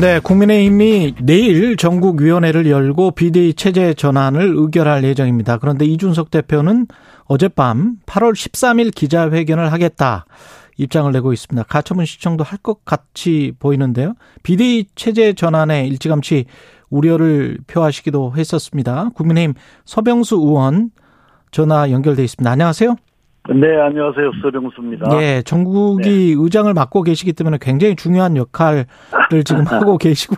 네, 국민의힘이 내일 전국위원회를 열고 비대위 체제 전환을 의결할 예정입니다. 그런데 이준석 대표는 어젯밤 8월 13일 기자회견을 하겠다. 입장을 내고 있습니다. 가처분 시청도 할 것 같이 보이는데요. 비대위 체제 전환에 일찌감치 우려를 표하시기도 했었습니다. 국민의힘 서병수 의원 전화 연결돼 있습니다. 안녕하세요. 네, 안녕하세요. 서병수입니다. 네, 전국이 네. 의장을 맡고 계시기 때문에 굉장히 중요한 역할을 지금 하고 계시고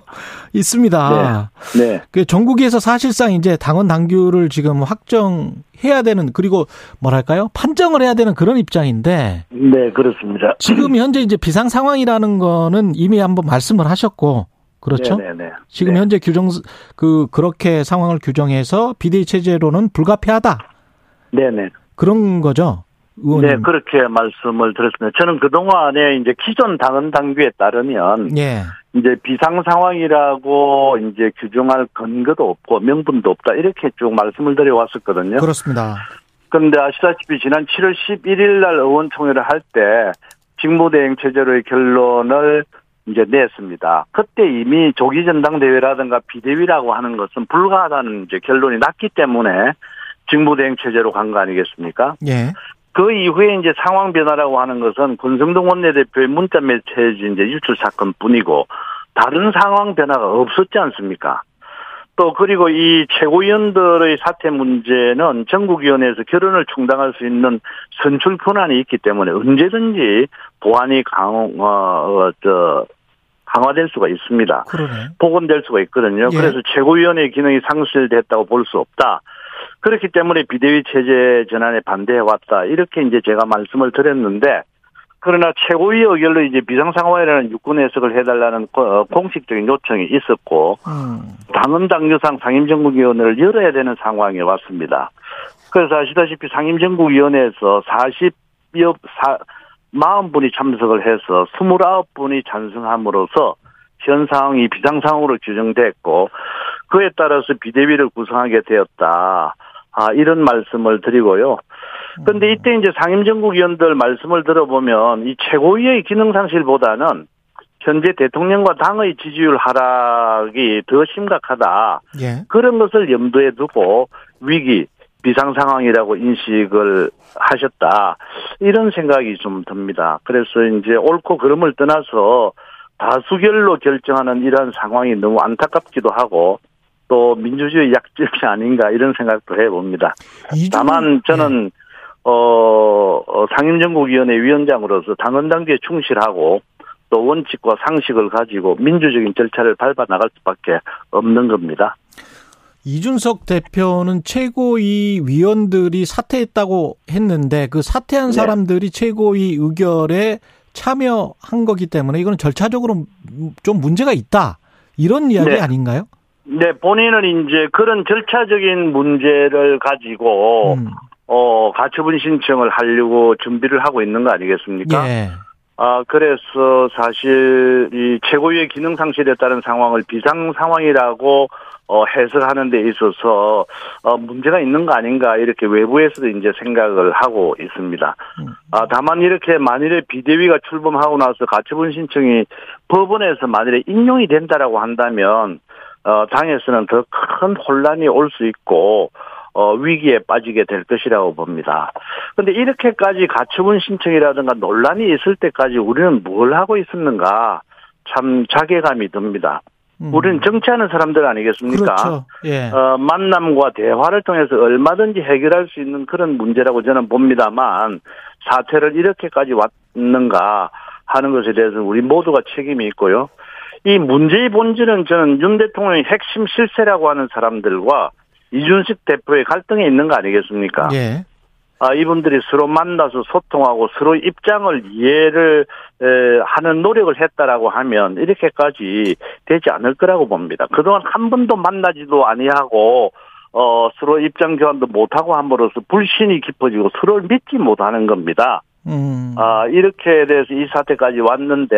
있습니다. 네. 네. 그 전국에서 사실상 이제 당원 당규를 지금 확정해야 되는 그리고 뭐랄까요? 판정을 해야 되는 그런 입장인데. 네, 그렇습니다. 지금 현재 이제 비상 상황이라는 거는 이미 한번 말씀을 하셨고 그렇죠? 네네네. 네, 네. 지금 네. 현재 규정 그 그렇게 상황을 규정해서 비대위 체제로는 불가피하다. 네네. 그런 거죠. 의원님. 네, 그렇게 말씀을 드렸습니다. 저는 그동안에 이제 기존 당헌 당규에 따르면 예. 이제 비상 상황이라고 이제 규정할 근거도 없고 명분도 없다 이렇게 쭉 말씀을 드려 왔었거든요. 그렇습니다. 그런데 아시다시피 지난 7월 11일 날 의원총회를 할 때 직무대행 체제로의 결론을 이제 냈습니다. 그때 이미 조기 전당대회라든가 비대위라고 하는 것은 불가하다는 이제 결론이 났기 때문에 직무대행 체제로 간 거 아니겠습니까? 예. 그 이후에 이제 상황 변화라고 하는 것은 권성동 원내대표의 문자 메시지 이제 유출 사건 뿐이고 다른 상황 변화가 없었지 않습니까? 또 그리고 이 최고위원들의 사퇴 문제는 전국위원회에서 결혼을 충당할 수 있는 선출 권한이 있기 때문에 언제든지 보안이 강, 어, 어, 저, 강화될 수가 있습니다. 그러네. 복원될 수가 있거든요. 예. 그래서 최고위원회 기능이 상실됐다고 볼 수 없다. 그렇기 때문에 비대위 체제 전환에 반대해 왔다. 이렇게 이제 제가 말씀을 드렸는데 그러나 최고위 의결로 이제 비상상황이라는 육군 해석을 해달라는 어, 공식적인 요청이 있었고 음. 당헌 당규상 상임정국위원회를 열어야 되는 상황이 왔습니다. 그래서 아시다시피 상임정국위원회에서 40여 40분이 참석을 해서 29분이 찬성함으로써 현 상황이 비상상황으로 규정됐고 그에 따라서 비대위를 구성하게 되었다. 아, 이런 말씀을 드리고요. 근데 음. 이때 이제 상임정국 위원들 말씀을 들어보면 이 최고위의 기능 상실보다는 현재 대통령과 당의 지지율 하락이 더 심각하다. 예. 그런 것을 염두에 두고 위기, 비상 상황이라고 인식을 하셨다. 이런 생각이 좀 듭니다. 그래서 이제 옳고 그름을 떠나서 다수결로 결정하는 이러한 상황이 너무 안타깝기도 하고 또 민주주의 약점이 아닌가 이런 생각도 해봅니다. 다만 저는 네. 어, 어 상임정국위원회 위원장으로서 당헌당규에 충실하고 또 원칙과 상식을 가지고 민주적인 절차를 밟아 나갈 수밖에 없는 겁니다. 이준석 대표는 최고위 위원들이 사퇴했다고 했는데 그 사퇴한 네. 사람들이 최고위 의결에 참여한 거기 때문에 이거는 절차적으로 좀 문제가 있다. 이런 이야기 네. 아닌가요? 네, 본인은 이제 그런 절차적인 문제를 가지고 음. 어 가처분 신청을 하려고 준비를 하고 있는 거 아니겠습니까? 예. 아 그래서 사실 이 최고위의 기능 상실에 따른 상황을 비상 상황이라고 어, 해석하는 데 있어서 어, 문제가 있는 거 아닌가 이렇게 외부에서도 이제 생각을 하고 있습니다. 음. 아, 다만 이렇게 만일에 비대위가 출범하고 나서 가처분 신청이 법원에서 만일에 인용이 된다라고 한다면 어, 당에서는 더 큰 혼란이 올 수 있고, 어, 위기에 빠지게 될 것이라고 봅니다. 근데 이렇게까지 가처분 신청이라든가 논란이 있을 때까지 우리는 뭘 하고 있었는가 참 자괴감이 듭니다. 음. 우리는 정치하는 사람들 아니겠습니까? 그렇죠. 예. 어, 만남과 대화를 통해서 얼마든지 해결할 수 있는 그런 문제라고 저는 봅니다만 사태를 이렇게까지 왔는가 하는 것에 대해서 우리 모두가 책임이 있고요. 이 문제의 본질은 저는 윤 대통령의 핵심 실세라고 하는 사람들과 이준식 대표의 갈등에 있는 거 아니겠습니까? 예. 아, 이분들이 서로 만나서 소통하고 서로 입장을 이해를 에, 하는 노력을 했다라고 하면 이렇게까지 되지 않을 거라고 봅니다. 그동안 한 번도 만나지도 아니하고 어, 서로 입장 교환도 못하고 함으로써 불신이 깊어지고 서로를 믿지 못하는 겁니다. 음. 아, 이렇게 돼서 이 사태까지 왔는데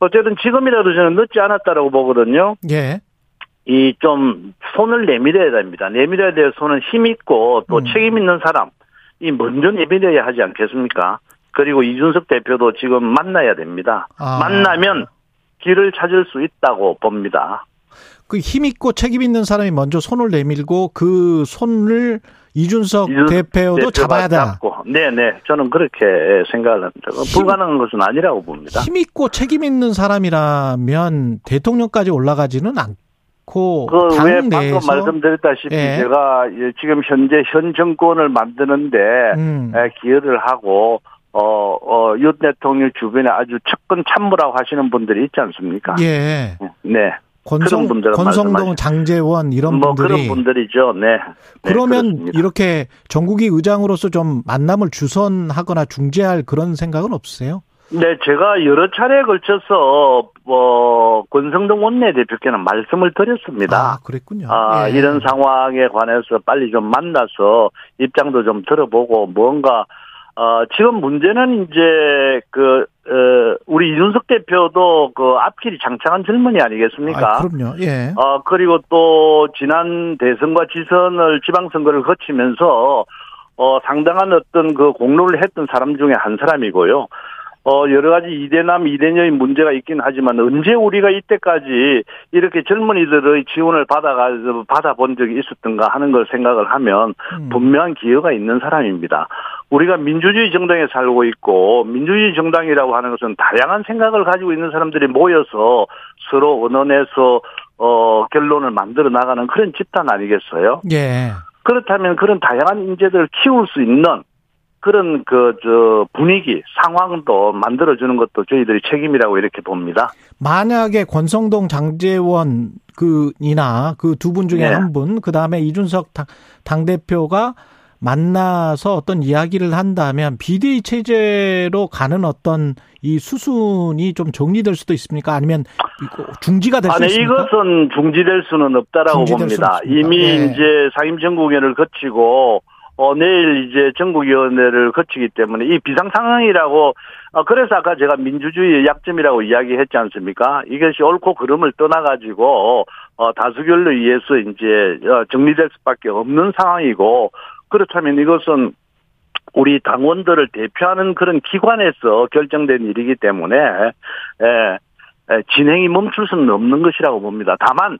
어쨌든 지금이라도 저는 늦지 않았다라고 보거든요. 예. 이 좀 손을 내밀어야 됩니다. 내밀어야 될 손은 힘 있고 또 음. 책임 있는 사람 이 먼저 내밀어야 하지 않겠습니까? 그리고 이준석 대표도 지금 만나야 됩니다. 아. 만나면 길을 찾을 수 있다고 봅니다. 그 힘 있고 책임 있는 사람이 먼저 손을 내밀고 그 손을 이준석 이준석 대표도 잡아야. 잡고. 네네. 저는 그렇게 생각을 합니다. 불가능한 것은 아니라고 봅니다. 힘 있고 책임 있는 사람이라면 대통령까지 올라가지는 않고 그당왜 방금 말씀드렸다시피 예. 제가 예, 지금 현재 현 정권을 만드는데 음. 에, 기여를 하고 어, 어, 윤 대통령 주변에 아주 측근 참모라고 하시는 분들이 있지 않습니까? 예. 네. 권성 권성동. 장재원 이런 뭐 분들이 그런 분들이죠. 네. 네, 그러면 그렇습니다. 이렇게 전국이 의장으로서 좀 만남을 주선하거나 중재할 그런 생각은 없으세요? 네, 제가 여러 차례에 걸쳐서 뭐 권성동 원내대표께는 말씀을 드렸습니다. 아, 그랬군요. 아, 예. 이런 상황에 관해서 빨리 좀 만나서 입장도 좀 들어보고 뭔가 어, 지금 문제는 이제 그 어, 우리 이준석 대표도 그 앞길이 장창한 젊은이 아니겠습니까? 아, 그럼요. 예. 어, 그리고 또 지난 대선과 지선을 지방선거를 거치면서 어, 상당한 어떤 그 공로를 했던 사람 중에 한 사람이고요. 어, 여러 가지 이대남, 이대녀의 문제가 있긴 하지만 언제 우리가 이때까지 이렇게 젊은이들의 지원을 받아가, 받아본 적이 있었던가 하는 걸 생각을 하면 음. 분명한 기여가 있는 사람입니다. 우리가 민주주의 정당에 살고 있고 민주주의 정당이라고 하는 것은 다양한 생각을 가지고 있는 사람들이 모여서 서로 의논해서 어, 결론을 만들어 나가는 그런 집단 아니겠어요? 예. 그렇다면 그런 다양한 인재들을 키울 수 있는 그런 그, 저, 분위기, 상황도 만들어주는 것도 저희들이 책임이라고 이렇게 봅니다. 만약에 권성동 장재원 그이나 그 두 분 중에 네. 한 분, 그 다음에 이준석 당 대표가 만나서 어떤 이야기를 한다면 비대위 체제로 가는 어떤 이 수순이 좀 정리될 수도 있습니까? 아니면 중지가 될 수 있습니까? 이것은 중지될 수는 없다라고 중지될 수는 봅니다. 없습니까? 이미 예. 이제 상임 정국위원회를 거치고, 어, 내일 이제 전국위원회를 거치기 때문에 이 비상상황이라고, 어, 그래서 아까 제가 민주주의의 약점이라고 이야기했지 않습니까? 이것이 옳고 그름을 떠나가지고, 어, 다수결로 의해서 이제, 어, 정리될 수밖에 없는 상황이고, 그렇다면 이것은 우리 당원들을 대표하는 그런 기관에서 결정된 일이기 때문에, 예, 예, 진행이 멈출 수는 없는 것이라고 봅니다. 다만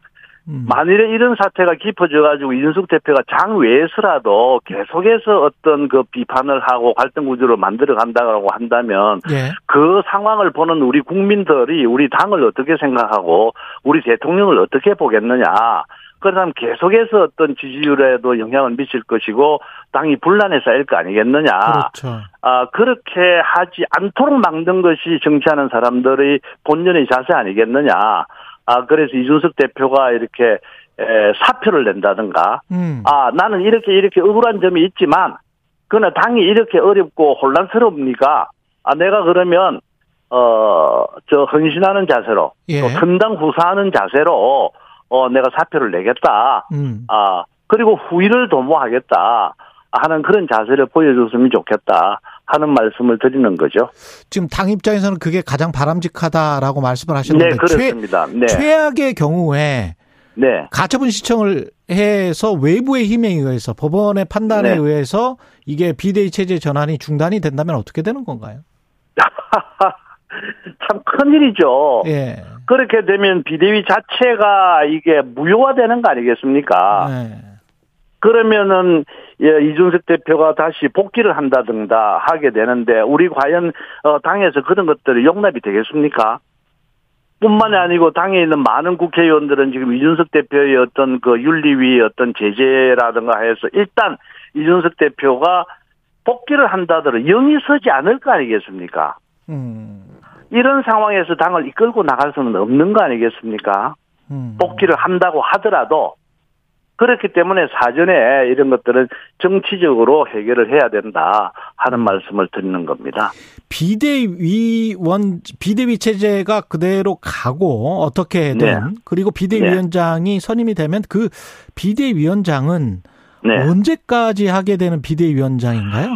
음. 만일에 이런 사태가 깊어져 가지고 이준석 대표가 장외에서라도 계속해서 어떤 그 비판을 하고 갈등 구조를 만들어 간다고 한다면 예. 그 상황을 보는 우리 국민들이 우리 당을 어떻게 생각하고 우리 대통령을 어떻게 보겠느냐. 그렇다면 계속해서 어떤 지지율에도 영향을 미칠 것이고 당이 분란에 쌓일 거 아니겠느냐. 그렇죠. 아, 그렇게 하지 않도록 막는 것이 정치하는 사람들의 본연의 자세 아니겠느냐. 아, 그래서 이준석 대표가 이렇게 에, 사표를 낸다든가. 음. 아, 나는 이렇게 이렇게 억울한 점이 있지만, 그러나 당이 이렇게 어렵고 혼란스럽니까? 아, 내가 그러면, 어, 저, 헌신하는 자세로, 예. 또 선당 후사하는 자세로, 어, 내가 사표를 내겠다. 음. 아, 그리고 후위를 도모하겠다. 하는 그런 자세를 보여줬으면 좋겠다. 하는 말씀을 드리는 거죠. 지금 당 입장에서는 그게 가장 바람직하다라고 말씀을 하셨는데 네, 그렇습니다. 네. 최악의 경우에 네. 가처분 신청을 해서 외부의 힘에 의해서 법원의 판단에 네. 의해서 이게 비대위 체제 전환이 중단이 된다면 어떻게 되는 건가요? 참 큰일이죠. 예. 그렇게 되면 비대위 자체가 이게 무효화되는 거 아니겠습니까? 네. 그러면은 예, 이준석 대표가 다시 복귀를 한다든가 하게 되는데 우리 과연 어, 당에서 그런 것들이 용납이 되겠습니까? 뿐만이 아니고 당에 있는 많은 국회의원들은 지금 이준석 대표의 어떤 그 윤리위 어떤 제재라든가 해서 일단 이준석 대표가 복귀를 한다더라도 영이 서지 않을 거 아니겠습니까? 음. 이런 상황에서 당을 이끌고 나갈 수는 없는 거 아니겠습니까? 음. 복귀를 한다고 하더라도 그렇기 때문에 사전에 이런 것들은 정치적으로 해결을 해야 된다 하는 말씀을 드리는 겁니다. 비대위원 비대위 체제가 그대로 가고 어떻게든 네. 그리고 비대위원장이 선임이 되면 그 비대위원장은 네. 언제까지 하게 되는 비대위원장인가요?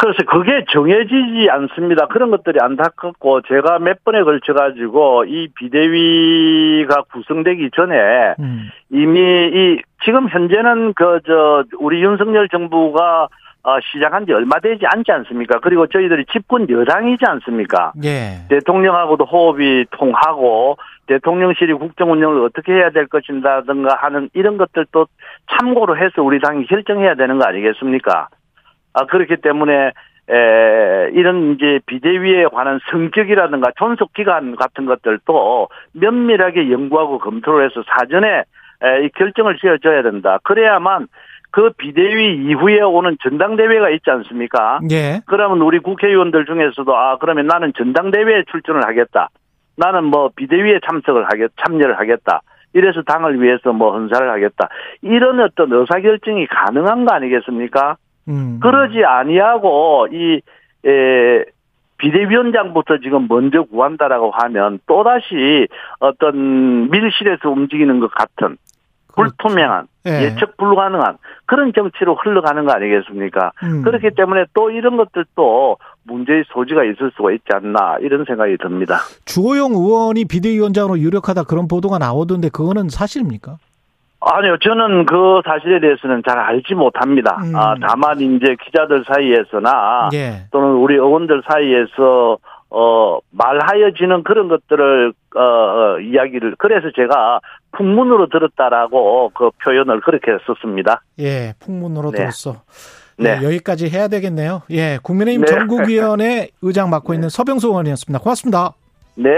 그래서 그게 정해지지 않습니다. 그런 것들이 안타깝고 제가 몇 번에 걸쳐 가지고 이 비대위가 구성되기 전에 음. 이미 이 지금 현재는 그 저 우리 윤석열 정부가 어, 시작한 지 얼마 되지 않지 않습니까? 그리고 저희들이 집권 여당이지 않습니까? 예. 대통령하고도 호흡이 통하고 대통령실이 국정 운영을 어떻게 해야 될 것인다든가 하는 이런 것들도 참고로 해서 우리 당이 결정해야 되는 거 아니겠습니까? 아, 그렇기 때문에 에, 이런 이제 비대위에 관한 성격이라든가 존속 기간 같은 것들도 면밀하게 연구하고 검토를 해서 사전에 에, 이 결정을 지어줘야 된다. 그래야만 그 비대위 이후에 오는 전당대회가 있지 않습니까? 예. 그러면 우리 국회의원들 중에서도 아 그러면 나는 전당대회에 출전을 하겠다. 나는 뭐 비대위에 참석을 하겠 참여를 하겠다. 이래서 당을 위해서 뭐 헌사를 하겠다. 이런 어떤 의사결정이 가능한 거 아니겠습니까? 음. 그러지 아니하고 이 에, 비대위원장부터 지금 먼저 구한다라고 하면 또다시 어떤 밀실에서 움직이는 것 같은 그렇죠. 불투명한 예. 예측 불가능한 그런 정치로 흘러가는 거 아니겠습니까? 음. 그렇기 때문에 또 이런 것들도 문제의 소지가 있을 수가 있지 않나 이런 생각이 듭니다. 주호영 의원이 비대위원장으로 유력하다 그런 보도가 나오던데 그거는 사실입니까? 아니요, 저는 그 사실에 대해서는 잘 알지 못합니다. 음. 아, 다만 이제 기자들 사이에서나 예. 또는 우리 의원들 사이에서 어 말하여지는 그런 것들을 어, 어 이야기를 그래서 제가 풍문으로 들었다라고 그 표현을 그렇게 썼습니다. 예, 풍문으로 네. 들었어. 네. 네. 여기까지 해야 되겠네요. 예, 국민의힘 네. 전국위원회 의장 맡고 있는 서병수 의원이었습니다. 고맙습니다. 네.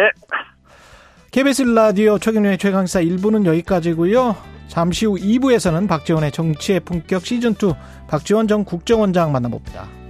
KBS 라디오 최경련의 최강사 1부는 여기까지고요. 잠시 후 2부에서는 박지원의 정치의 품격 시즌2 박지원 전 국정원장 만나봅니다.